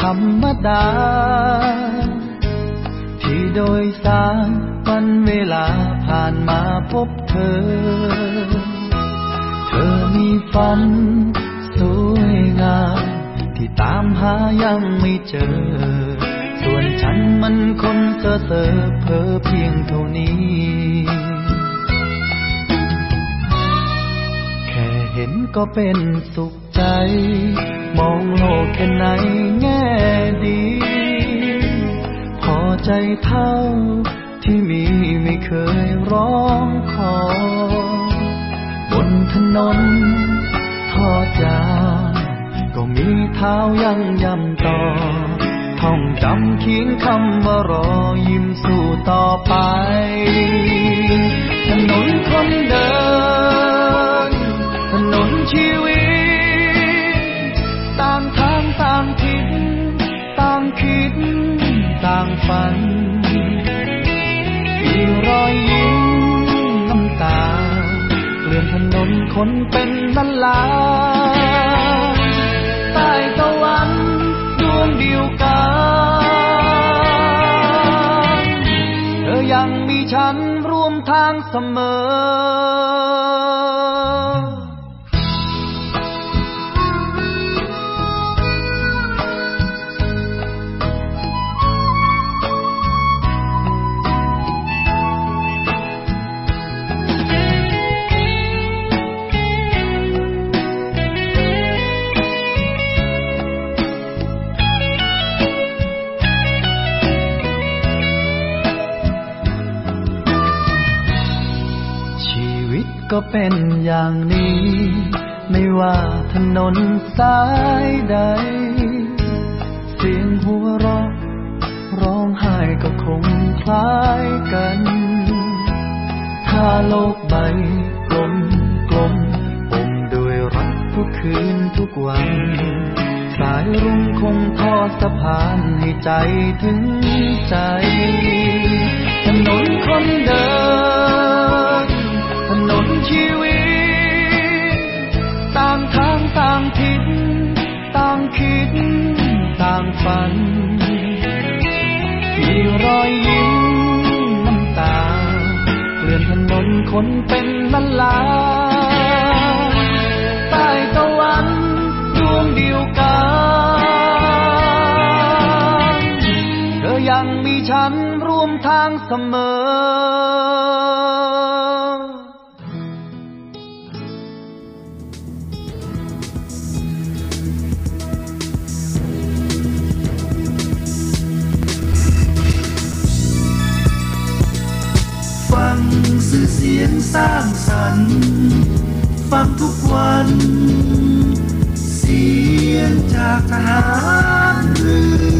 ธรรมดา ที่โดยสารวันเวลาผ่านมาพบเธอ เธอมีฝันสวยงามที่ตามหายังไม่เจอ ส่วนฉันมันคนเซ่อเซ่อเพอเพียงเท่านี้ แค่เห็นก็เป็นสุขใจ มองโลกแค่ไหนแง่ดี พอใจเท่าที่มีไม่เคยร้องขอ บนถนนทอดยาวก็มีเท้ายังย่ำต่อ ท่องจำเขียนคำว่ารอยิ้มสู้ต่อไป ถนนคนเดิน ถนนชีวิตางต่างทิศต่างคิด ต่างฝัน มีรอยยิ้มน้ำตาเกลื่อนถนนคนเป็นล้านล้านใต้ตะวันดวงเดียวกัน เธอยังมีฉันร่วมทางเสมอ เป็นอย่างนี้ ไม่ว่าถนนสายใด เสียงหัวเราะร้องไห้ก็คงคล้ายกัน ถ้าโลกใบกลมกลมปมด้วยรักทุกคืนทุกวัน สายรุ้งคงทอดสะพานให้ใจถึงใจถนนคนเดิน ชีวิต ต่างทางต่างทิศต่างคิด ต่างฝันที่รอยยิ้มน้ำตาเกลื่อนถนนคนเป็นล้านลาใต้ตะวันดวงเดียวกันเธอยังมีฉันร่วมทางเสมอ ยงสร้างสรรค์ฟังทุกวัน เสียงจากทหารเรือ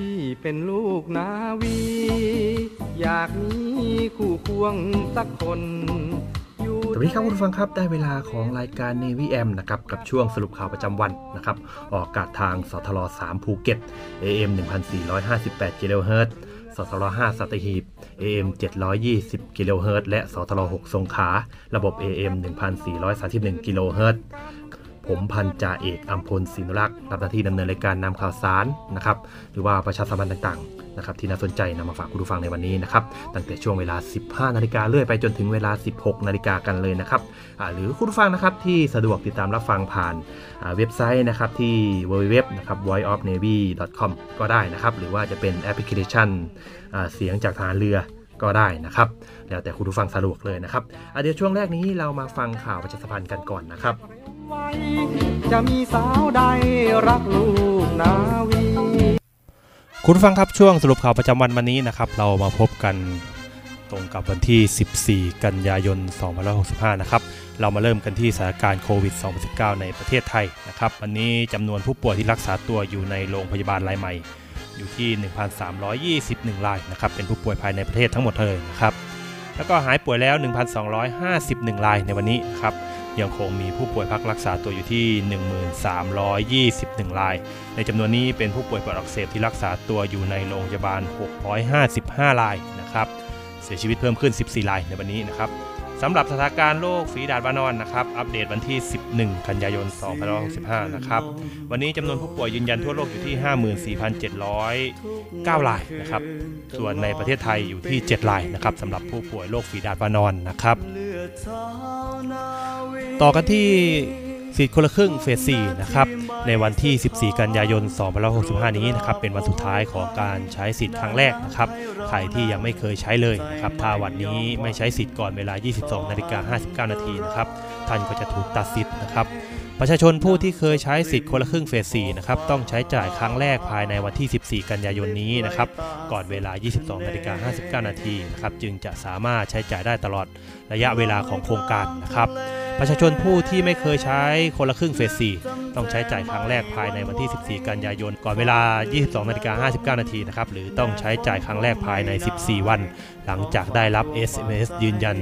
พี่เป็นลูกนาวี อยากมีคู่ควงสักคนสวัสดีครับคุณผู้ฟังครับได้เวลาของรายการ Navy M นะครับกับช่วงสรุปข่าวประจำวันนะครับออกอากาศทางสทร3ภูเก็ต AM 1458กิโลเฮิรตซ์สทร5สัตหีบ AM 720กิโลเฮิรตซ์และสทร6สงขลา ระบบ AM 1431กิโลเฮิรตซ์ ผมพันจ่าเอกอัมพลศินรักษ์รับหน้าที่ดำเนินรายการนำข่าวสารนะครับหรือว่าประชาสัมพันธ์ต่างๆนะครับที่น่าสนใจนำมาฝากคุณผู้ฟังในวันนี้นะครับตั้งแต่ช่วงเวลา 15 นาฬิกาเรื่อยไปจนถึงเวลา 16 นาฬิกากันเลยนะครับหรือคุณผู้ฟังนะครับที่สะดวกติดตามรับฟังผ่านเว็บไซต์นะครับที่ www นะครับ voiceofnavy.com ก็ได้นะครับหรือว่าจะเป็นแอปพลิเคชันเสียงจากทหารเรือก็ได้นะครับ แล้วแต่คุณผู้ฟังสะดวกเลยนะครับเดี๋ยวช่วงแรกนี้เรามาฟังข่าวประชาสัมพันธ์กันก่อนนะครับ ไว้จะมีสาวใดรักลูกนาวี คุณฟังครับช่วงสรุปข่าวประจำวันวันนี้นะครับ เรามาพบกันตรงกับวันที่ 14 กันยายน 2565 นะครับ เรามาเริ่มกันที่สถานการณ์โควิด 2019 ในประเทศไทยนะครับ วันนี้จำนวนผู้ป่วยที่รักษาตัวอยู่ในโรงพยาบาลรายใหม่ อยู่ที่ 1,321 รายนะครับ เป็นผู้ป่วยภายในประเทศทั้งหมดเลยนะครับ แล้วก็หายป่วยแล้ว 1,251 รายในวันนี้นะครับ ยังคงมีผู้ป่วยพักรักษาตัวอยู่ที่ 1321 ราย ในจำนวนนี้เป็นผู้ป่วยปอดอักเสบที่รักษาตัวอยู่ในโรงพยาบาล 655 รายนะครับ เสียชีวิตเพิ่มขึ้น 14 รายในวันนี้นะครับ สำหรับสถานการณ์โรคฝีดาษวานอนนะครับ อัปเดตวันที่ 11 กันยายน 2565 นะครับ วันนี้จำนวนผู้ป่วยยืนยันทั่วโลกอยู่ที่ 54,709รายนะครับ ส่วนในประเทศไทยอยู่ที่ 7 รายนะครับสำหรับผู้ป่วยโรคฝีดาษวานอนนะครับ ต่อกันที่ สิทธิ์คนละครึ่งเฟส4นะครับในวันที่ 14 กันยายน 2565 นี้นะครับเป็นวันสุดท้ายของการใช้สิทธิ์ครั้งแรกนะครับใครที่ยังไม่เคยใช้เลยนะครับถ้าวันนี้ไม่ใช้สิทธิ์ก่อนเวลา 22นาฬิกา59 นาทีนะครับท่านก็จะถูกตัดสิทธิ์นะครับ ประชาชนผู้ที่เคยใช้สิทธิ์คนละครึ่งเฟส4นะครับต้องใช้จ่ายครั้งแรกภายในวันที่ 14 กันยายนนี้นะครับก่อนเวลา 22นาฬิกา59 นาทีนะครับจึงจะสามารถใช้จ่ายได้ตลอดระยะเวลาของโครงการนะครับประชาชนผู้ที่ไม่เคยใช้คนละครึ่งเฟส4ต้องใช้จ่ายครั้งแรกภายในวันที่ 14 กันยายน ก่อนเวลา 22นาฬิกา59 นาทีนะครับหรือต้องใช้จ่ายครั้งแรกภายใน 14 วัน หลังจากได้รับ SMS ยืนยัน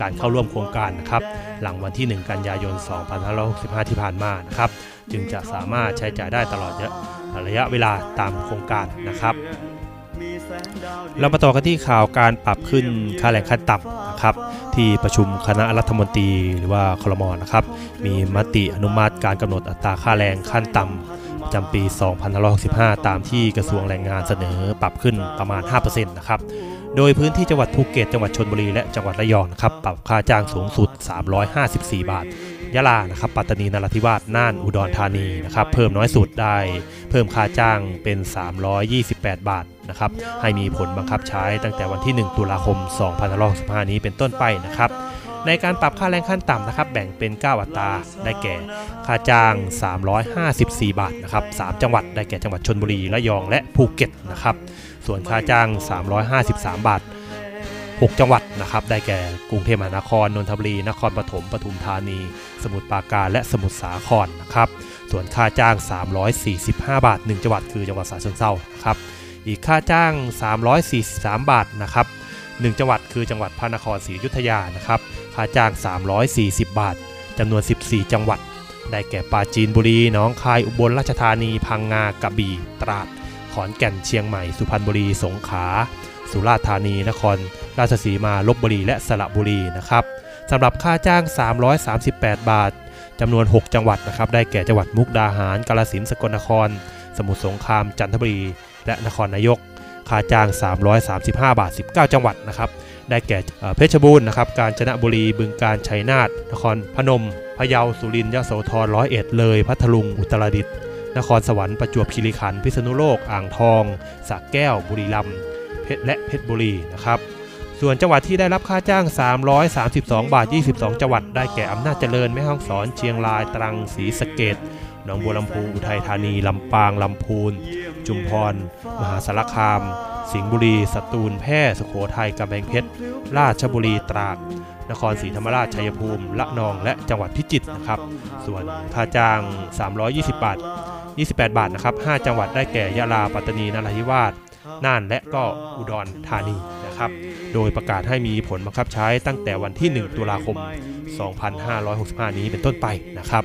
การเข้าร่วมโครงการนะครับหลังวันที่ 1 กันยายน 2565 ที่ผ่านมานะครับจึงจะสามารถใช้จ่ายได้ตลอดระยะเวลาตามโครงการนะครับเรามาต่อกันที่ข่าวการปรับขึ้นค่าแรงขั้นต่ำนะครับที่ประชุมคณะรัฐมนตรีหรือว่าคลมนะครับมีมติอนุมัติการกำหนดอัตราค่าแรงขั้นต่ำประจำปี 2565 ตามที่กระทรวงแรงงานเสนอปรับขึ้นประมาณ 5%นะครับ โดยพื้นที่จังหวัดภูเก็ตจังหวัดชนบุรีและจังหวัดระยองนะครับปรับค่าจ้างสูงสุด 354 บาท ยะลานะครับปัตตานีนราธิวาสน่านอุดรธานีนะครับเพิ่มน้อยสุดได้เพิ่มค่าจ้างเป็น 328 บาทนะครับให้มีผลบังคับใช้ตั้งแต่วันที่ 1 ตุลาคม 2565นี้เป็นต้นไปนะครับในการปรับค่าแรงขั้นต่ำนะครับแบ่งเป็น 9 อัตราได้แก่ ค่าจ้าง 354 บาทนะครับ3จังหวัดได้แก่จังหวัดชนบุรีระยองและภูเก็ตนะครับ ส่วนค่าจ้าง 353 บาท 6 จังหวัดนะครับได้แก่กรุงเทพมหานครนนทบุรี นครปฐมปทุมธานี สมุทรปราการและสมุทรสาครนะครับส่วนค่าจ้าง 345 บาท 1 จังหวัดคือจังหวัดสระเชิงเทราครับอีกค่าจ้าง 343 บาทนะครับ1จังหวัดคือจังหวัดพระนครศรีอยุธยานะครับค่าจ้าง 340 บาทจำนวน 14 จังหวัด ได้แก่ปราจีนบุรี หนองคาย อุบลราชธานี พังงา กระบี่ ตราด ขอนแก่นเชียงใหม่สุพรรณบุรีสงขลาสุราษฎร์ธานีนคร ราชสีมาลบบุรีและสระบุรีนะครับสำหรับค่าจ้าง 338 บาทจำนวน 6 จังหวัดนะครับได้แก่จังหวัดมุกดาหารกาฬสินธุ์สกลนคร สมุทรสงครามจันทบุรี และนครนายก ค่าจ้าง 335 บาท 19 จังหวัดนะครับได้แก่เพชรบูรณ์นะครับกาญจนบุรีบึงกาฬชัยนาทนครพนมพะเยาสุรินทร์ยโสธรร้อยเอ็ดเลยพัทลุงอุตรดิตถ์ นครสวรรค์ประจวบคีรีขันธ์พิษณุโลก อ่างทองสระแก้ว บุรีรัมย์เพชรและเพชรบุรีนะครับ ส่วนจังหวัดที่ได้รับค่าจ้าง 332 บาท 22 จังหวัดได้แก่อำนาจเจริญแม่ฮ่องสอนเชียงรายตรังศรีสะเกดหนองบัวลำพูอุทัยธานีลำปางลำพูน จุมพร มหาสารคาม สิงห์บุรี สตูล แพร่สุโขทัยกำแพงเพชร ราชบุรีตราดนครศรีธรรมราชชัยภูมิละนองและจังหวัดพิจิตรนะครับ ส่วนค่าจ้าง 320 บาท 28 บาทนะครับ 5 จังหวัดได้แก่ยะลา ปัตตานี นราธิวาส น่านและก็อุดรธานีนะครับ โดยประกาศให้มีผลบังคับใช้ตั้งแต่วันที่ 1 ตุลาคม 2565 นี้เป็นต้นไปนะครับ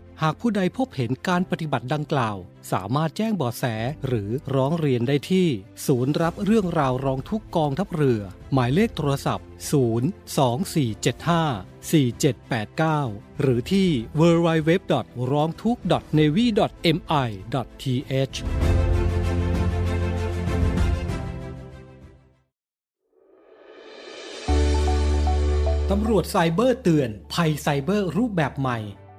หากผู้ใดพบเห็นการปฏิบัติดังกล่าว สามารถแจ้งเบาะแสหรือร้องเรียนได้ที่ ศูนย์รับเรื่องราวร้องทุกกองทัพเรือ หมายเลขโทรศัพท์ 02475 4789 หรือที่ www. ร้องทุก ข์.navy.mi.th ตำรวจไซเบอร์เตือนภัยไซเบอร์รูปแบบใหม่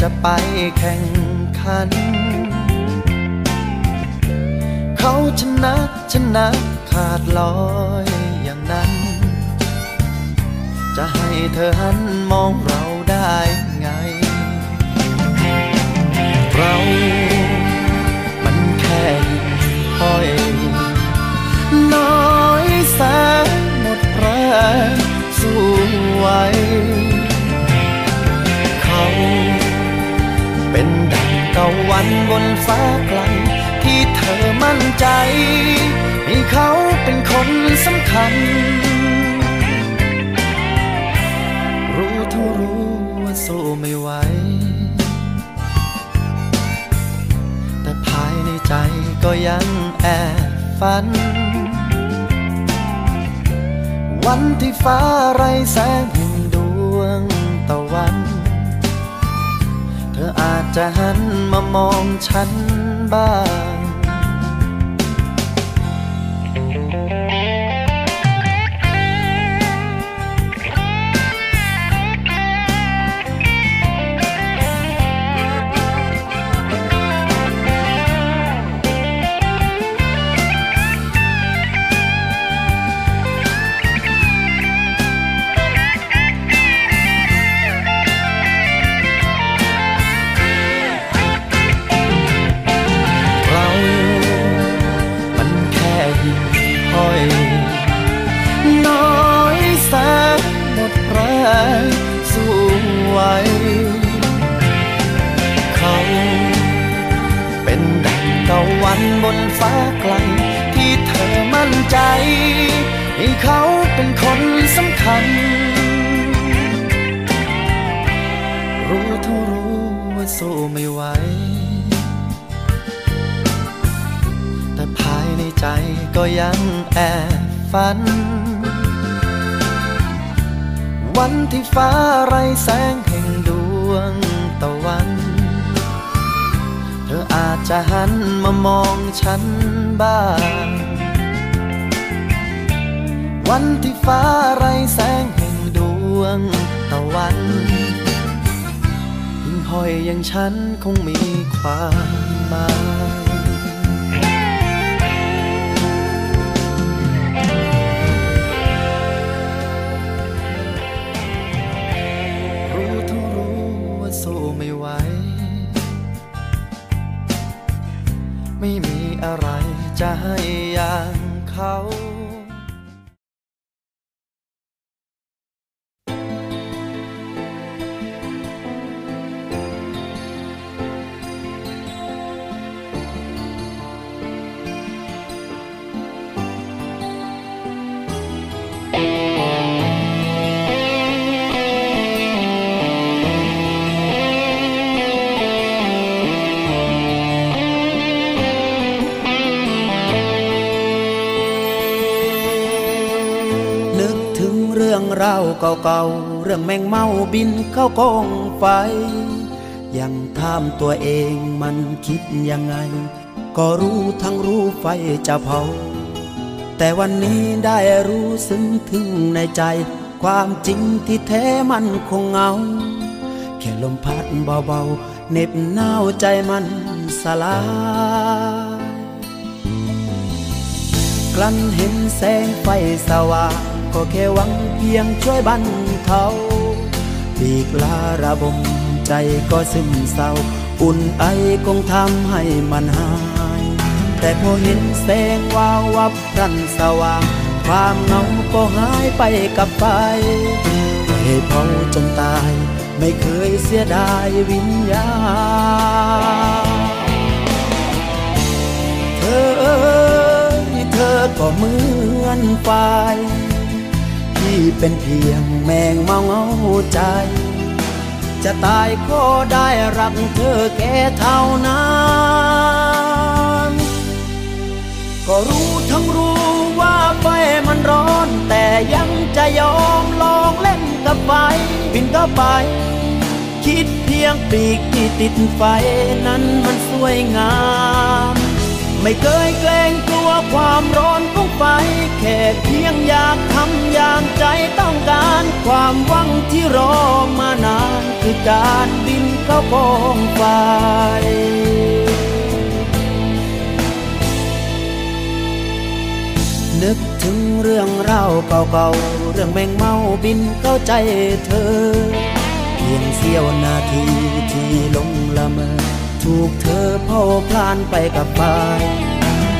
จะไปแข่งขัน เขาชนะชนะขาดลอยอย่างนั้น จะให้เธอหันมองเราได้ไง เรามันแค่ค่อย น้อยแสนหมดแรงสู้ไวเขา ตะวันบนฟ้าไกลที่เธอมั่นใจให้เขาเป็นคนสำคัญ รู้ทั้งรู้ว่าสู้ไม่ไหว แต่ภายในใจก็ยังแอบฝัน วันที่ฟ้าไรแสงแห่งดวงตะวัน จจะหันมามองฉันบ้าง รื่าวเก่าๆ เรื่องแมงเมาบินเข้ากองไฟ ยังถามตัวเองมันคิดยังไง ก็รู้ทั้งรู้ไฟจะเผา แต่วันนี้ได้รู้ซึ้งถึงในใจ ความจริงที่แท้มันคงเงา แค่ลมพัดเบาๆเน็บหนาวใจมันสลายกลั้นเห็นแสงไฟสว่าง ก็แค่หวังเพียงช่วยบรรเทาปีกลาระบมใจก็ซึมเศร้า อุ่นไอคงทำให้มันหาย แต่พอเห็นแสงวาววับรันสว่าง ความเหงาก็หายไปกับไฟให้เผาจนตาย ไม่เคยเสียดายวิญญาณเธอเธอก็เหมือนไฟ เป็นเพียงแมงเมาเงาใจ จะตายก็ได้รักเธอแค่เท่านั้น ก็รู้ทั้งรู้ว่าไฟมันร้อน แต่ยังจะยอมลองเล่นกับไฟบินเข้าไป คิดเพียงปีกที่ติดไฟนั้นมันสวยงาม ไม่เคยเกรงกลัวความร้อนของไฟ แค่เพียงอยากทำอย่างใจต้องการ ความหวังที่รอมานาน คือการบินเข้ากองไฟนึกถึงเรื่องราวเก่าๆ เรื่องแมงเมาบินเข้าใจเธอ เพียงเสี้ยวนาทีที่ลงละเมอ ถูกเธอเผาพลานไปกับไป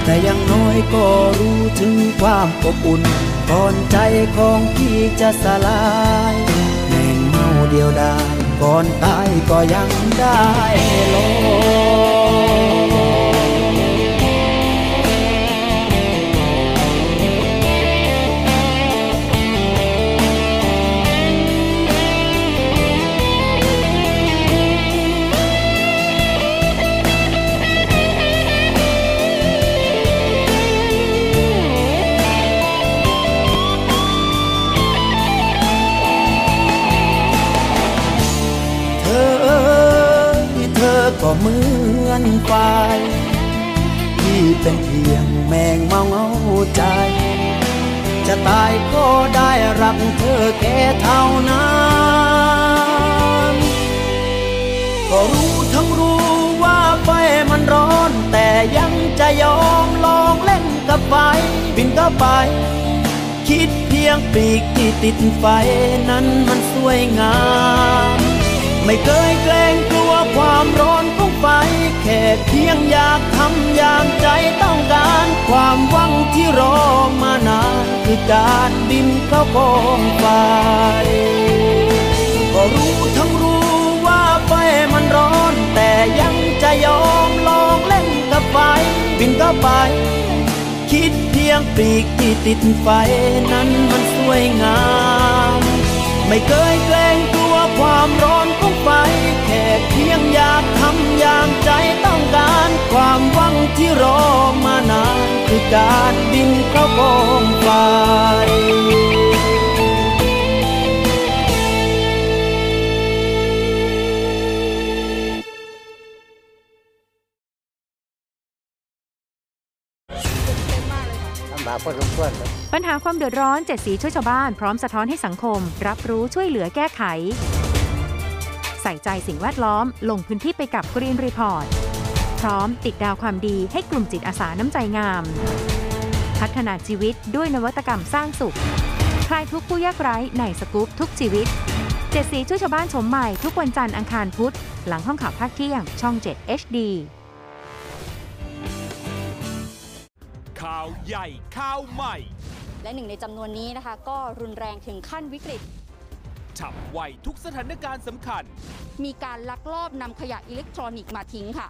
แต่ยังน้อยก็รู้ถึงความอบอุ่นก่อนใจของพี่จะสลายแมงเมาเดียวดายก่อนตายก็ยังได้ลง เหมือนไฟที่เป็นเพียงแมงเมาเงาใจ จะตายก็ได้รักเธอแค่เท่านั้นก็รู้ทั้งรู้ว่าไฟมันร้อน แต่ยังจะยอมลองเล่นกับไฟบินก็ไป คิดเพียงปีกที่ติดไฟนั้นมันสวยงาม ไม่เคยเกรงกลัวความร้อน ไฟแค่เพียงอยากทำอย่างใจต้องการ ความหวังที่รอมานานคือการบินเข้ากองไฟก็รู้ทั้งรู้ว่าไฟมันร้อน แต่ยังจะยอมลองเล่นกับไฟ บินเข้าไป คิดเพียงปีกที่ติดไฟนั้นมันสวยงาม ไม่เคยเกรงกลัวความร้อนของไฟ แค่เพียงอยากางใจต้องการความหวังที่รอมานานคือการบินเข้ากองไฟพอสมควรครับปัญหาความเดือดร้อนเจ็ดสีช่วยชาวบ้านพร้อมสะท้อนให้สังคม รับรู้ช่วยเหลือแก้ไข ใส่ใจสิ่งแวดล้อม ลงพื้นที่ไปกับ Green Report พร้อมติดดาวความดีให้กลุ่มจิตอาสาน้ำใจงาม พัฒนาชีวิตด้วยนวัตกรรมสร้างสุขคลายทุกข์ผู้ยากไร้ในสกู๊ปทุกชีวิตเจ็ดสีช่วยชาวบ้านชมใหม่ทุกวันจันทร์อังคารพุธ หลังห้องข่าวภาคเที่ยง ช่อง 7 HD ข่าวใหญ่ข่าวใหม่ และหนึ่งในจำนวนนี้นะคะ ก็รุนแรงถึงขั้นวิกฤต ฉับไวทุกสถานการณ์สำคัญ มีการลักลอบนำขยะอิเล็กทรอนิกส์มาทิ้งค่ะ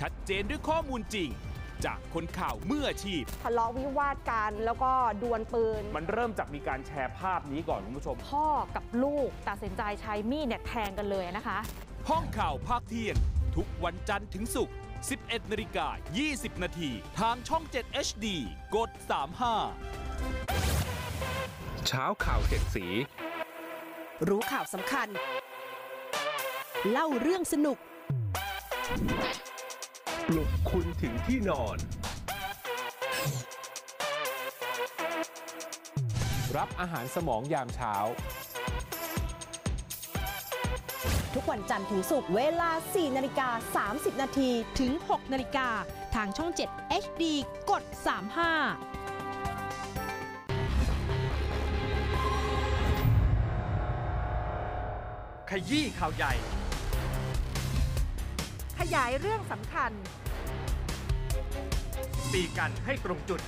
ชัดเจนด้วยข้อมูลจริง จากคนข่าวมืออาชีพ ทะเลาะวิวาทกันแล้วก็ดวลปืน มันเริ่มจากมีการแชร์ภาพนี้ก่อนคุณผู้ชม พ่อกับลูกตัดสินใจใช้มีดเนี่ยแทงกันเลยนะคะ ห้องข่าวภาคเที่ยง ทุกวันจันทร์ถึงศุกร์ 11นาฬิกา20 นาทีทางช่อง 7 HD กด 35 เช้าข่าวเจ็ดสี รู้ข่าวสำคัญ เล่าเรื่องสนุก ปลุกคุณถึงที่นอน รับอาหารสมองยามเช้า ทุกวันจันทร์ถึงศุกร์เวลา 4 นาฬิกา 30 นาทีถึง 6 นาฬิกา ทางช่อง 7 HD กด 35 ขยี้ข่าวใหญ่ ขยายเรื่องสำคัญ ตีกันให้ตรงจุด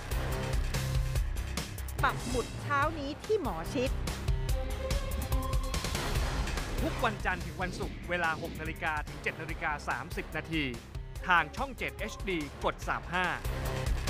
ปักหมุดเช้านี้ที่หมอชิด ทุกวันจันทร์ถึงวันศุกร์เวลา 6นาฬิกาถึง7นาฬิกา 30 นาที ทางช่อง 7 HD กด 35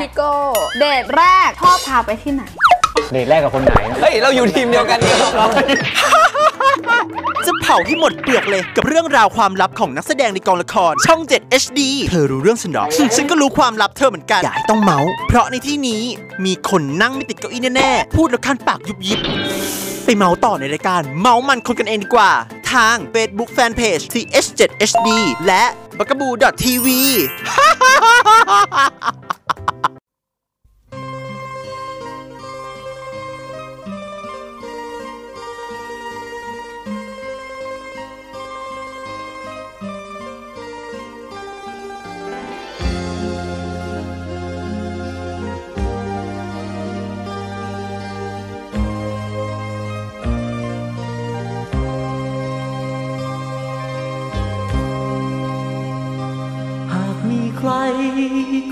พี่โก้เดทแรกชอบพาไปที่ไหน เดทแรกกับคนไหน เฮ้ย เราอยู่ทีมเดียวกันเนี่ยจะเผาให้หมดเปลือกเลยกับเรื่องราวความลับของนักแสดงในกองละคร ช่อง 7 HD เธอรู้เรื่องฉันหรอ ฉันก็รู้ความลับเธอเหมือนกัน อย่าให้ต้องเมาส์ เพราะในที่นี้มีคนนั่งไม่ติดเก้าอี้แน่ๆ พูดแล้วคันปากยุบยิบ ไปเมาส์ต่อในรายการ เมาส์มันคนกันเองดีกว่า ทาง Facebook Fanpage TH7HD และ b a g a b o o TV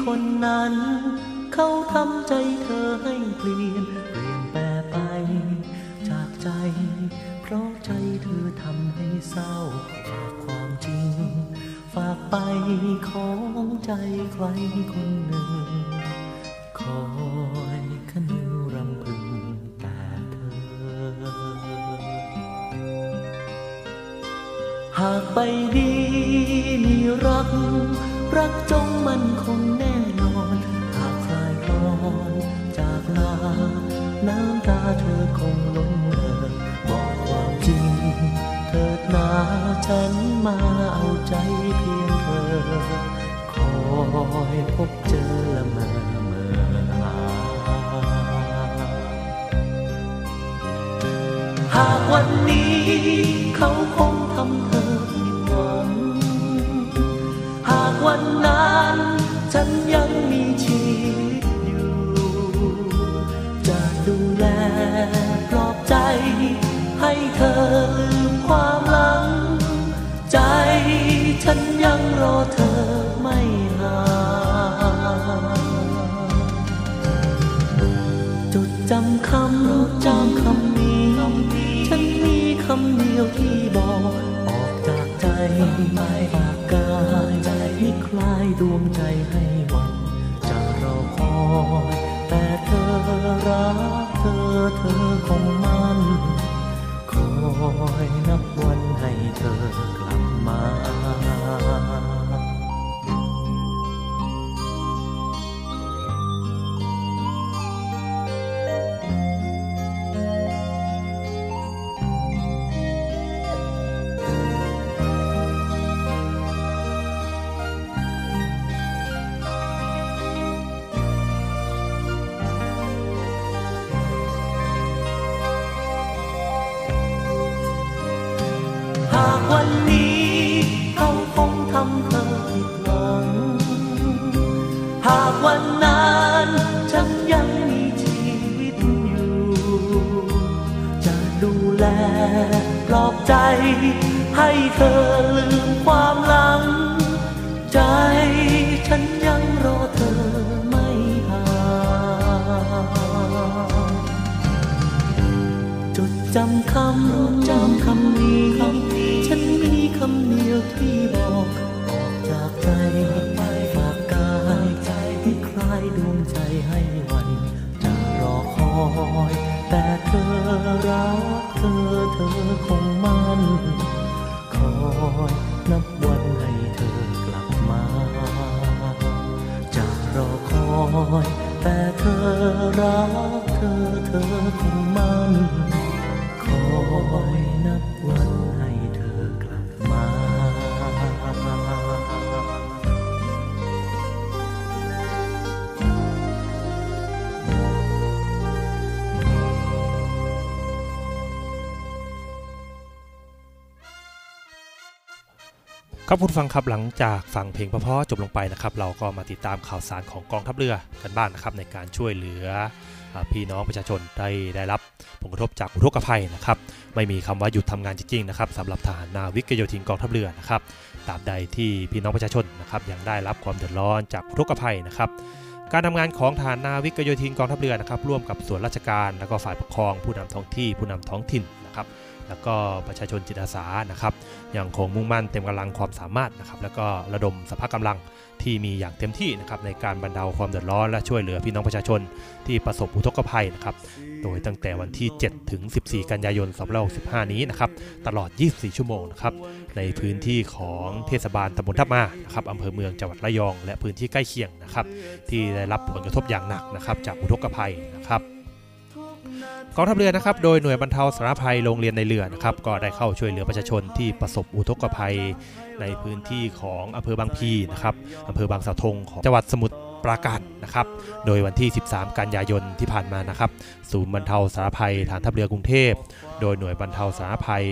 คนนั้น เขาทำใจเธอให้เปลี่ยน เปลี่ยนแปลไป จากใจ เพราะใจเธอทำให้เศร้าฝากความจริง ฝากไปของใจใครคนหนึ่ง คอยขนึงรำพึงแต่เธอ หากไปดีมีรัก รักจงมันคงแน่นอน หากคลายคลอนจากลา น้ำตาเธอคงลงเอ่อบอกความจริง เถิดนาฉันมาเอาใจเพียงเธอ คอยพบเจอละเมอเมื่อหาหากวันนี้เขาคงทำเธอ ยังรอเธอไม่ห่างจดจำคำจำคำนี้ ฉันมีคำเดียวที่บอกออกจากใจฝากกายให้คลายดวงใจให้หวันจะรอคอยแต่เธอรักเธอเธอคงมันคอยนับวันให้เธอกลับ ม ครับคุณฟังครับหลังจากฟังเพลงเพราะๆจบลงไปนะครับ เราก็มาติดตามข่าวสารของกองทัพเรือกันบ้างนะครับในการช่วยเหลืออพี่น้องประชาชนได้ได้รับผลกระทบจากอุทกภัยนะครับ ไม่มีคำว่าหยุดทำงานจริงๆนะครับสำหรับทหารนาวิกโยธินกองทัพเรือนะครับตราบใดที่พี่น้องประชาชนนะครับยังได้รับความเดือดร้อนจากอุทกภัยนะครับการทำงานของทหารนาวิกโยธินกองทัพเรือนะครับร่วมกับส่วนราชการแล้วก็ฝ่ายปกครอง ผู้นำท้องที่ผู้นำท้องถิ่น แล้วก็ประชาชนจิตอาสานะครับยังคงมุ่งมั่นเต็มกำลังความสามารถนะครับแล้วก็ระดมสภาพกำลังที่มีอย่างเต็มที่นะครับในการบรรเทาความเดือดร้อนและช่วยเหลือพี่น้องประชาชนที่ประสบอุทกภัยนะครับโดยตั้งแต่วันที่ 7 ถึง 14 กันยายน 2565 นี้นะครับตลอด 24 ชั่วโมงนะครับในพื้นที่ของเทศบาลตำบลทับมานะครับอำเภอเมืองจังหวัดระยอง และพื้นที่ใกล้เคียงนะครับที่ได้รับผลกระทบอย่างหนักนะครับจากอุทกภัยนะครับ กองทัพเรือนะครับโดยหน่วยบรรเทาสาธารณภัยโรงเรียนในเรือนะครับก็ได้เข้าช่วยเหลือประชาชนที่ประสบอุทกภัย ในพื้นที่ของอำเภอบางพีนะครับอำเภอบางสะทงของจังหวัดสมุทรปราการนะครับ โดยวันที่ 13 กันยายนที่ผ่านมานะครับ ศูนย์บรรเทาสาธารณภัยฐานทัพเรือกรุงเทพ โดยหน่วยบรรเทาสาธารณภัย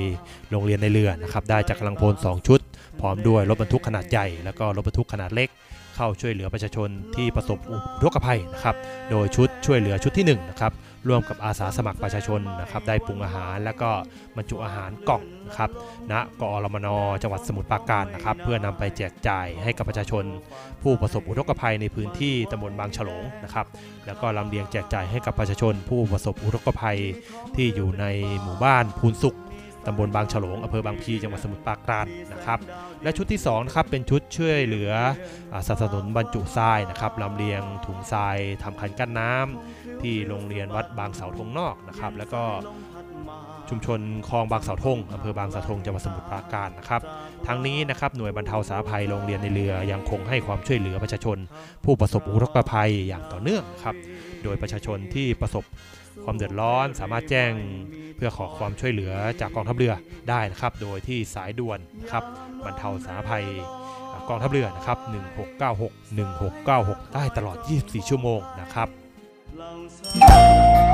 โรงเรียนในเรือนะครับ ได้จากกำลังพล 2 ชุด พร้อมด้วยรถบรรทุกขนาดใหญ่ แล้วก็รถบรรทุกขนาดเล็ก เข้าช่วยเหลือประชาชนที่ประสบอุทกภัยนะครับ โดยชุดช่วยเหลือชุดที่1นะครับ ร่วมกับอาสาสมัครประชาชนนะครับได้ปรุงอาหาร แล้วก็บรรจุอาหารกล่องนะครับณกอรมนจังหวัดสมุทรปราการนะครับ เพื่อนำไปแจกจ่ายให้กับประชาชน ผู้ประสบอุทกภัยในพื้นที่ตำบลบางฉลงนะครับ แล้วก็ลำเลียงแจกจ่ายให้กับประชาชน ผู้ประสบอุทกภัยที่อยู่ในหมู่บ้านพูนสุขตำบลบางฉลงอำเภอบางพีจังหวัดสมุทรปราการนะครับและชุดที่2นะครับเป็นชุดช่วยเหลืออสนับสนุนบรรจุทรายนะครับลำเลียงถุงทรายทำคันกั้นน้ำ ที่โรงเรียนวัดบางเสาธงนอกนะครับ แล้วก็ชุมชนคลองบางเสาธงอำเภอบางเสาธงจังหวัดสมุทรปราการนะครับทั้งนี้นะครับหน่วยบรรเทาสาธารณภัยโรงเรียนในเรือยังคงให้ความช่วยเหลือประชาชน ผู้ประสบอุทกภัยอย่างต่อเนื่องครับโดยประชาชนที่ประสบความเดือดร้อนสามารถแจ้งเพื่อขอความช่วยเหลือจากกองทัพเรือได้นะครับ โดยที่สายด่วนครับบรรเทาสาธารณภัยกองทัพเรือนะครับ 1696 1696 ได้ตลอด 24 ชั่วโมงนะครับ เ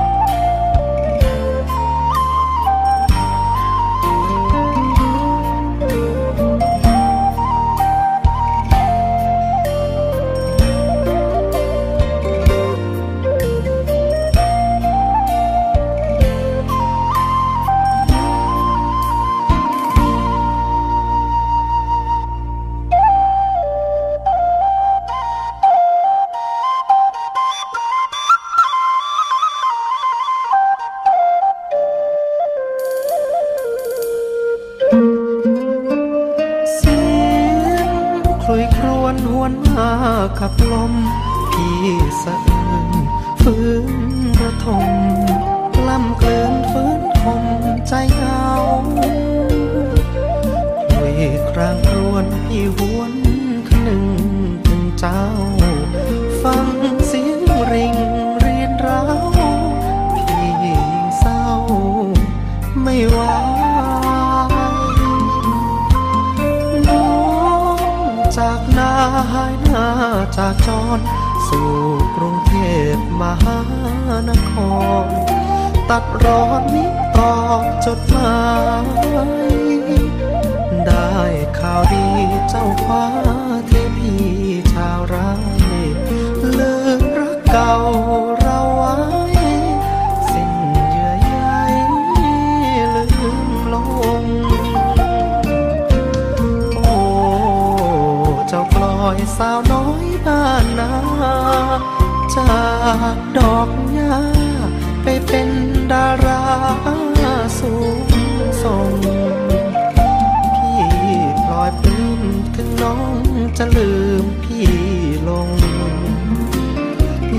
ลง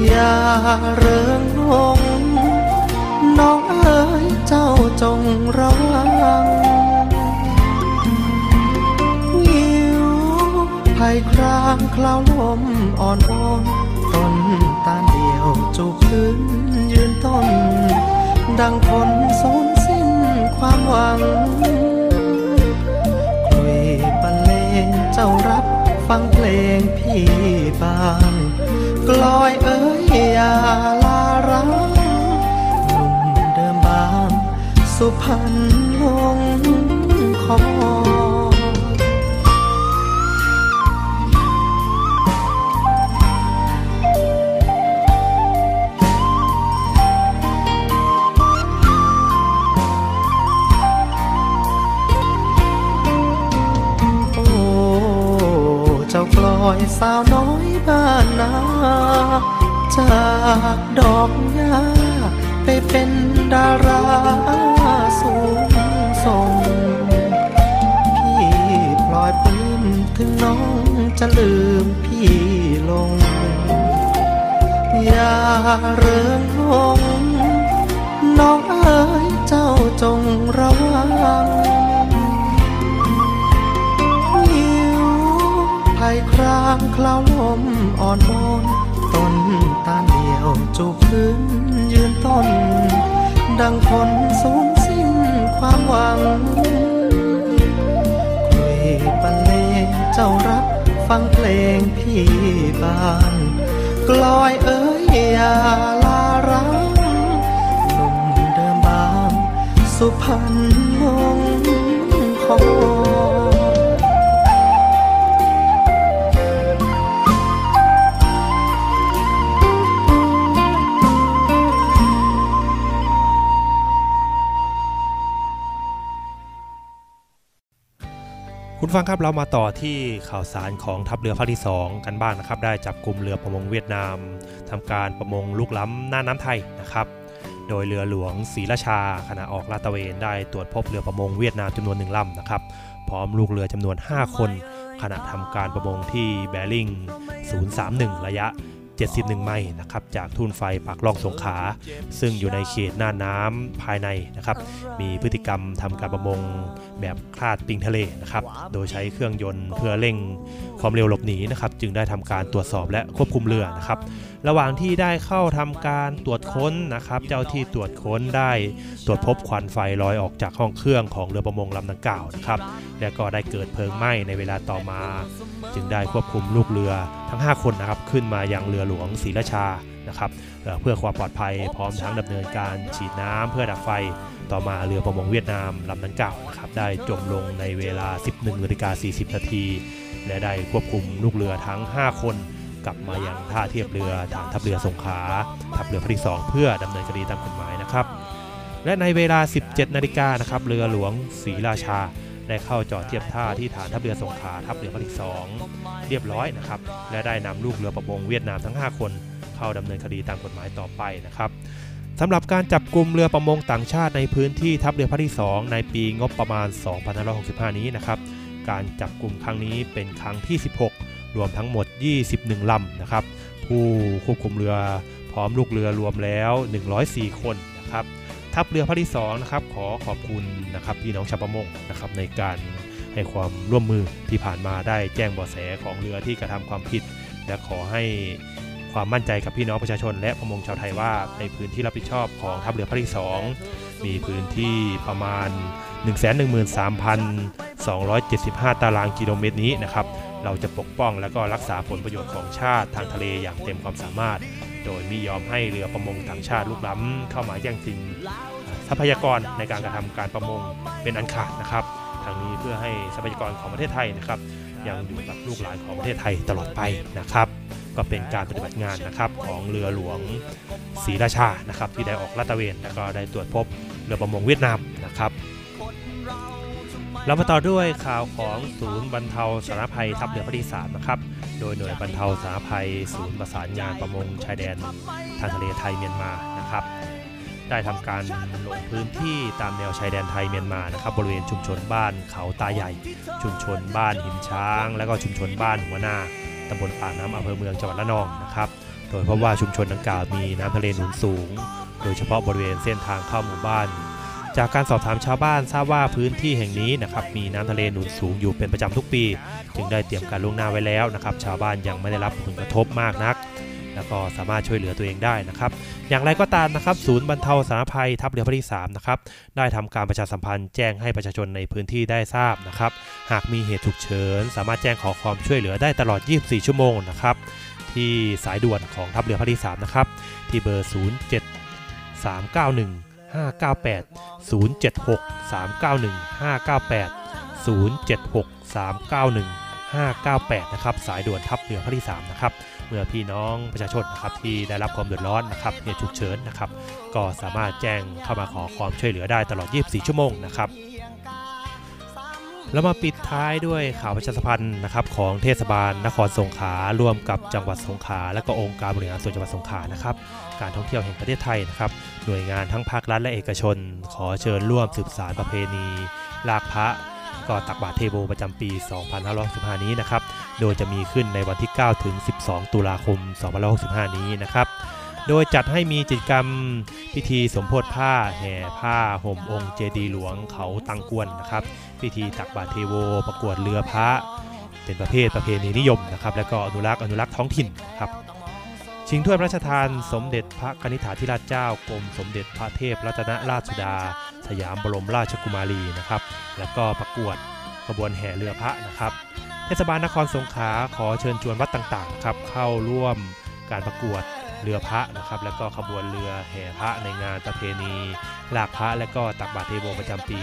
อย่าเริงลงน้องเอ๋ยเจ้าจงระวังวิวภัยครางคลาวลมอ่อนโอนต้นตาเดียวจูบพื้นยืนต้น ดังคนสูญสิ้นความหวังคลุยบรรเลงเจ้ารับ ฟังเพลงพี่บางกลอยเอ้ยอย่าลาร้างหนุ่มเดิมบาง สุพรรณลงคอ อยสาวน้อยบ้านนา จากดอกหญ้าไปเป็นดาราสูงส่ง พี่ปล่อยปลื้มถึงน้องจะลืมพี่ลง อย่าเริงลงน้องเอ๋ยเจ้าจงระวังางคลาวลมอ่อนโอนต้นตาเดียวจูบพื้นยืนต้น ดังคนสูญสิ้นความหวัง คุยบรรเลงเจ้ารับฟังเพลงพี่บาน กลอยเอ้ยอย่าลาร้างหนุ่มเดิมบาง สุพรรณลงคอคุ ณฟังครับเรามาต่อที่ข่าวสารของทัพเรือภาคที่ 2 กันบ้างนะครับ ได้จับกลุ่มเรือประมงเวียดนามทำการประมงลุกล้ำหน้าน้ำไทยนะครับ โดยเรือหลวงศรีราชาขณะออกลาดตระเวนได้ตรวจพบเรือประมงเวียดนามจำนวนหนึ่งลำนะครับ พร้อมลูกเรือจำนวน 5 คน ขณะทำการประมงที่แบริ่ง031 ระยะ 71 ไมล์นะครับจากทุ่นไฟปากล่องสงขา ซึ่งอยู่ในเขตหน้าน้ำภายในนะครับมีพฤติกรรมทำการประมงแบบคลาดปิงทะเลนะครับโดยใช้เครื่องยนต์เพื่อเร่งความเร็วหลบหนีนะครับจึงได้ทำการตรวจสอบและควบคุมเรือนะครับระหว่างที่ได้เข้าทำการตรวจค้นนะครับ เจ้าที่ตรวจค้นได้ตรวจพบควันไฟลอยออกจากห้องเครื่องของเรือประมงลำดังกล่าวนะครับและก็ได้เกิดเพลิงไหม้ในเวลาต่อมา จึงได้ควบคุมลูกเรือทั้ง 5 คนนะครับขึ้นมายังเรือหลวงศรีราชานะครับเพื่อความปลอดภัยพร้อมทั้งดำเนินการฉีดน้ำเพื่อดับไฟต่อมาเรือประมงเวียดนามลำดังกล่านะครับได้จมลงในเวลา 11นาฬิกา40นาทีและได้ควบคุมลูกเรือทั้ง 5 คนกลับมายังท่าเทียบเรือฐานทัพเรือสงขาทัพเรือพระที่2เพื่อดำเนินคดีตามกฎหมายนะครับ และในเวลา 17นาฬิกานะครับเรือหลวงศรีราชา ได้เข้าจอดเทียบท่าที่ฐานทัพเรือสงขลาทัพเรือพระที่2เรียบร้อยนะครับ และได้นำลูกเรือประมงเวียดนามทั้ง 5 คน เข้าดำเนินคดีตามกฎหมายต่อไปนะครับสำหรับการจับกลุ่มเรือประมงต่างชาติในพื้นที่ทัพเรือพระที่ 2 ในปีงบประมาณ 2565 นี้นะครับ การจับกลุ่มครั้งนี้เป็นครั้งที่ 16 รวมทั้งหมด 21 ลำนะครับ ผู้ควบคุมเรือพร้อมลูกเรือรวมแล้ว 104 คนนะครับ ทัพเรือพระที่2นะครับขอขอบคุณนะครับพี่น้องชาวประมงนะครับในการให้ความร่วมมือที่ผ่านมาได้แจ้งเบาะแสของเรือที่กระทำความผิด และขอให้ความมั่นใจกับพี่น้องประชาชน และประมงชาวไทยว่าในพื้นที่รับผิดชอบของทัพเรือพระที่ 2 มีพื้นที่ประมาณ 113,275 ตารางกิโลเมตรนี้นะครับเราจะปกป้องและก็รักษาผลประโยชน์ของชาติทางทะเลอย่างเต็มความสามารถ โดยมิยอมให้เรือประมงต่างชาติลุกล้ำเข้ามาแย่งชิงทรัพยากรในการกระทำการประมงเป็นอันขาดนะครับทางนี้เพื่อให้ทรัพยากรของประเทศไทยนะครับ ยังอยู่กับลูกหลานของประเทศไทยตลอดไปนะครับ ก็เป็นการปฏิบัติงานนะครับของเรือหลวงศรีราชานะครับ ที่ได้ออกลาดตระเวนและก็ได้ตรวจพบเรือประมงเวียดนามนะครับ เรามาต่อด้วยข่าวของศูนย์บรรเทาสาธารณภัยทัพเรือพระที่3นะครับ โดยหน่วยบรรเทาสาธารณภัย ศูนย์ประสานงานประมงชายแดนทางทะเลไทยเมียนมานะครับ ได้ทำการลงพื้นที่ตามแนวชายแดนไทยเมียนมานะครับ บริเวณชุมชนบ้านเขาตาใหญ่ ชุมชนบ้านหินช้าง และก็ชุมชนบ้านหัวนาตำบลปากน้ำอำเภอเมืองจังหวัดระนองนะครับ โดยเพราะว่าชุมชนดังกล่าวมีน้ำทะเลหนุนสูง โดยเฉพาะบริเวณเส้นทางเข้าหมู่บ้าน จากการสอบถามชาวบ้านทราบว่าพื้นที่แห่งนี้นะครับมีน้ำทะเลหนุนสูงอยู่เป็นประจำทุกปี จึงได้เตรียมการล่วงหน้าไว้แล้วนะครับชาวบ้านยังไม่ได้รับผลกระทบมากนัก แล้วก็สามารถช่วยเหลือตัวเองได้นะครับ อย่างไรก็ตามนะครับ ศูนย์บรรเทาสาธารณภัยทัพเรือพระที่3นะครับได้ทำการประชาสัมพันธ์แจ้งให้ประชาชนในพื้นที่ได้ทราบนะครับ หากมีเหตุฉุกเฉิน สามารถแจ้งขอความช่วยเหลือได้ตลอด 24 ชั่วโมงนะครับที่สายด่วนของทัพเรือพระที่3นะครับที่เบอร์ 07 391 598 076 391 598 076 391 598 นะครับ สายด่วนทัพเรือพระที่ 3 นะครับ เมื่อพี่น้องประชาชนนะครับที่ได้รับความเดือดร้อนนะครับเหตุฉุกเฉินนะครับ ก็สามารถแจ้งเข้ามาขอความช่วยเหลือได้ตลอด 24 ชั่วโมงนะครับแล้วมาปิดท้ายด้วยข่าวประชาสัมพันธ์นะครับของเทศบาลนครสงขลาร่วมกับจังหวัดสงขลาและก็องค์การบริหารส่วนจังหวัดสงขลานะครับ การท่องเที่ยวแห่งประเทศไทยนะครับ หน่วยงานทั้งภาครัฐและเอกชน ขอเชิญร่วมสืบสารประเพณี ลากพระก็ตักบาตรเทโวประจำปี 2565 นี้นะครับ โดยจะมีขึ้นในวันที่ 9 ถึง 12 ตุลาคม 2565 นี้นะครับ โดยจัดให้มีกิจกรรมพิธีสมโพธิผ้าแห่ผ้าห่มองค์เจดีหลวงเขาตังกวนนะครับ พิธีตักบาตรเทโวประกวดเรือพระ เป็นประเภทประเพณีนิยมนะครับ และก็อนุรักษ์อนุรักษ์ท้องถิ่นครับ ชิงถ้วยพระราชทานสมเด็จพระกนิษฐาธิราชเจ้ากรมสมเด็จพระเทพรัตนราชสุดา สยามบรมราชกุมารีนะครับ แล้วก็ประกวดขบวนแห่เรือพระนะครับ เทศบาลนครสงขลาขอเชิญชวนวัดต่างๆครับเข้าร่วมการประกวดเรือพระนะครับ แล้วก็ขบวนเรือแห่พระในงานประเพณีลากพระและก็ตักบาตรเทโวประจำปี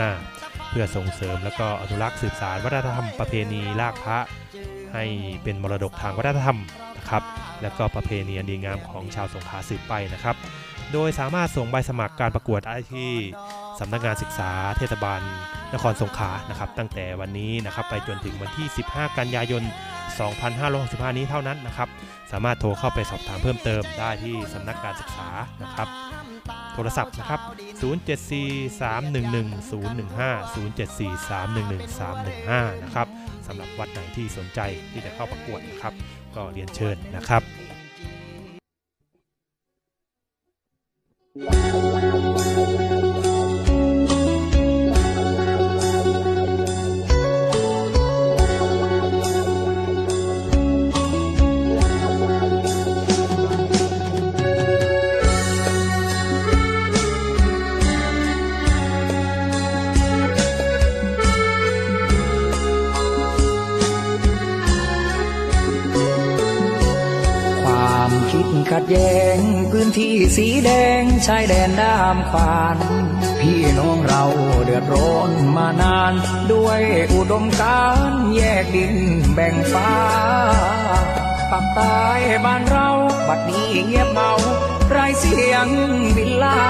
2565 เพื่อส่งเสริมและก็อนุรักษ์สืบสารวัฒนธรรมประเพณีลากพระ ให้เป็นมรดกทางวัฒนธรรมนะครับ และก็ประเพณีอันดีงามของชาวสงขลาสืบไปนะครับ โดยสามารถส่งใบสมัครการประกวดได้ที่สำนักงานศึกษาเทศบาลนครสงขลานะครับ ตั้งแต่วันนี้นะครับไปจนถึงวันที่ 15 กันยายน 2565 นี้เท่านั้นนะครับ สามารถโทรเข้าไปสอบถามเพิ่มเติมได้ที่สำนักการศึกษานะครับ โทรศัพท์นะครับ 074-311-015 074-311-315 นะครับสำหรับวัดไหนที่สนใจที่จะเข้าประกวดนะครับ ก็เรียนเชิญนะครับควา ขัดแย้ง พื้นที่สีแดงชายแดนด้ามขวาน พี่น้องเราเดือดร้อนมานาน ด้วยอุดมการแยกดินแบ่งฟ้าปักใต้บ้านเรา บัดนี้เงียบเมาไรเสียงบินลา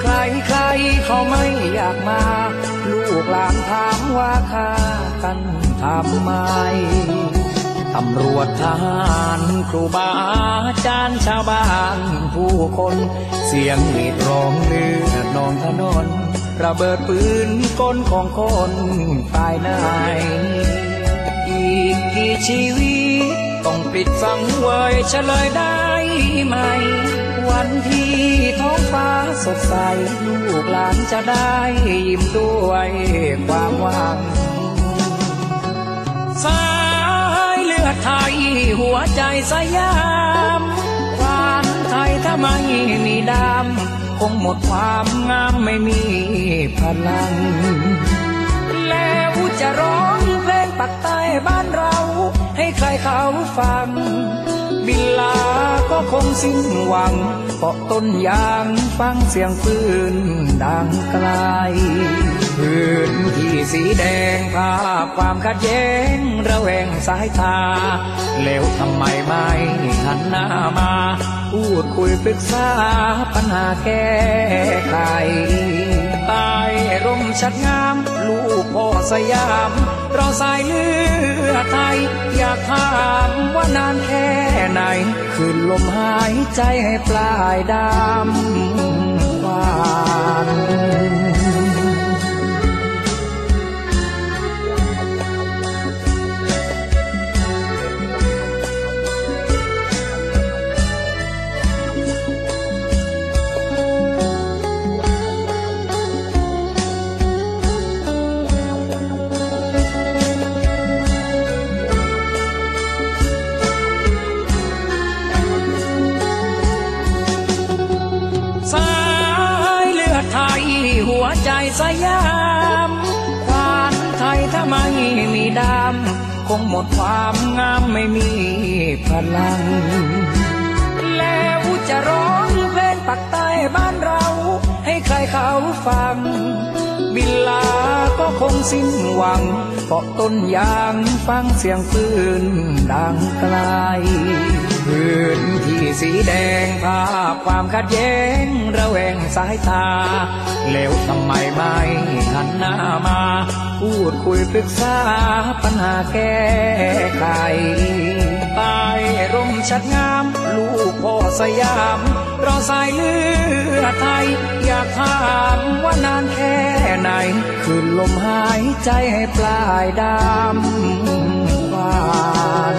ใครใครเขาไม่อยากมา ลูกหลานถามว่าค่ากันทำไม ตำรวจทหารครูบาอาจารย์ชาวบ้านผู้คน เสียงหวีดร้องเลือดนองถนน ระเบิดปืนก้นของคนตายนายอีกกี่ชีวิต ต้องปิดสังเวยเฉลยได้ไหม วันที่ท้องฟ้าสดใส ลูกหลานจะได้ยิ้มด้วยความหวังสา ไทยหัวใจสยามความไทยถ้าไม่มีดำคงหมดความงามไม่มีพลัง จะร้องเพลงปักใต้บ้านเรา ให้ใครเขาฟัง บินลาก็คงสิ้นหวังเกาะต้นยางฟังเสียงปืนดังไกลพื้นที่สีแดงภาพความขัดแย้งระแวงสายตา แล้วทำไมไม่หันหน้ามา พูดคุยปรึกษาปัญหาแก้ไข ใต้ร่มชัดงาม ลูกพ่อสยาม เราสายเลือดไทย อยากถามว่านานแค่ไหน คืนลมหายใจให้ปลายดำหวาน สยามควานไทยถ้าไม่มีดำคงหมดความงามไม่มีพลัง แล้วจะร้องเพลงปักใต้บ้านเรา ให้ใครเขาฟัง บินลาก็คงสิ้นหวังเกาะต้นยางฟังเสียงปืนดังไกล พื้นที่สีแดงภาพความขัดแย้งระแวงสายตา แล้วทำไมไม่หันหน้ามา พูดคุยปรึกษาปัญหาแก้ไขใต้ร่มชัดงาม ลูกพ่อสยาม เราสายเลือดไทย อยากถามว่านานแค่ไหน คืนลมหายใจให้ปลายดำหวาน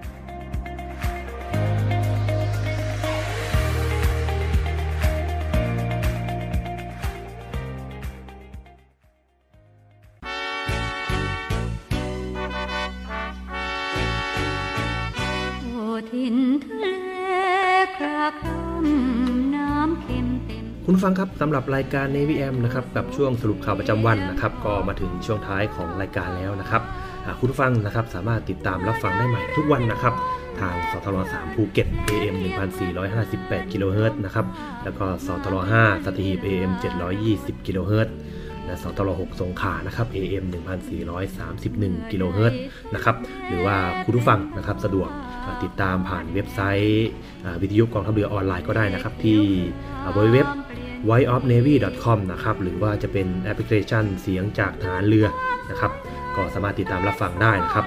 ฟังครับสำหรับรายการ Navy M นะครับกับช่วงสรุปข่าวประจำวันนะครับก็มาถึงช่วงท้ายของรายการแล้วนะครับคุณผู้ฟังนะครับสามารถติดตามรับฟังได้ใหม่ทุกวันนะครับทางสทร3ภูเก็ต AM 1458กิโลเฮิรตซ์นะครับแล้วก็สทร5สัตหีบ AM 720กิโลเฮิรตซ์และสทร6สงขลานะครับ AM 1431กิโลเฮิรตซ์นะครับหรือว่าคุณผู้ฟังนะครับสะดวกติดตามผ่านเว็บไซต์วิทยุกองทัพเรือออนไลน์ก็ได้นะครับที่เว็บ voiceofnavy.com นะครับหรือว่าจะเป็นแอปพลิเคชันเสียงจากทหารเรือนะครับก็สามารถติดตามรับฟังได้นะครับ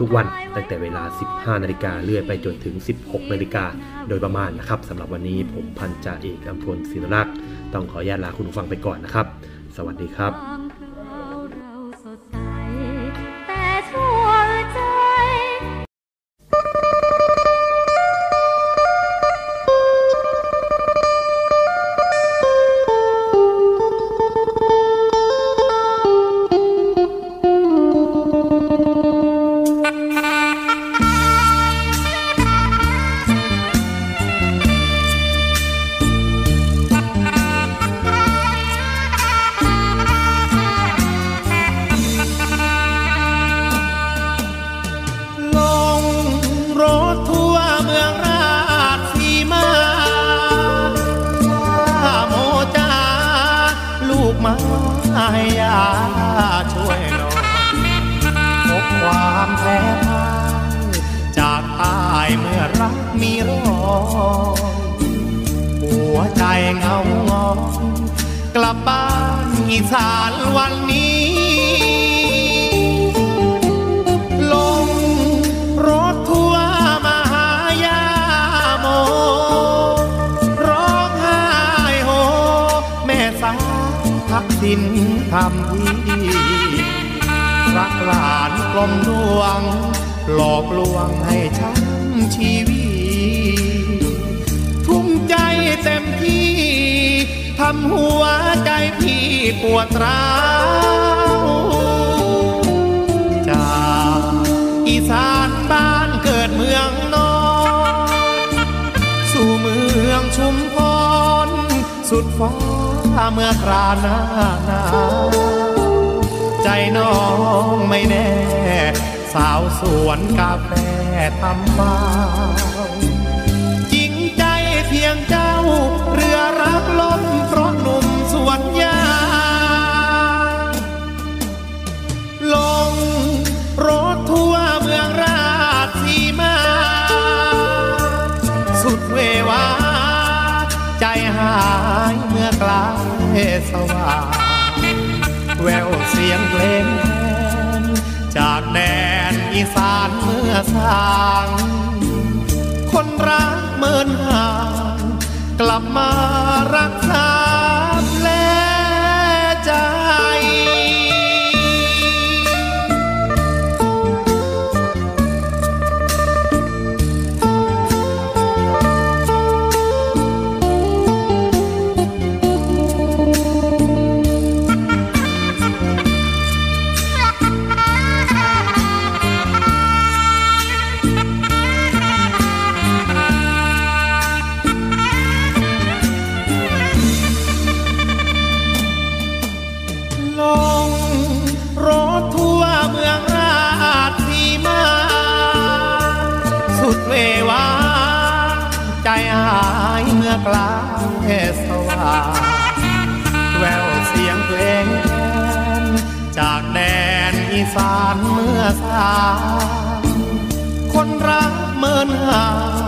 ทุกวันตั้งแต่เวลา 15 นาฬิกาเรื่อยไปจนถึง 16 นาฬิกาโดยประมาณนะครับสำหรับวันนี้ผมพันจ่าเอกอัมพลศินรักษ์ต้องขออนุญาตลาคุณผู้ฟังไปก่อนนะครับ สวัสดีครับ สว่างแววเสียงเพลงแนจากแดนอีสานเมื่อสางคนรักเมินห่าง กลับมารักษา สานเมื่อสามคนรักเมินห่างกลับมารักษา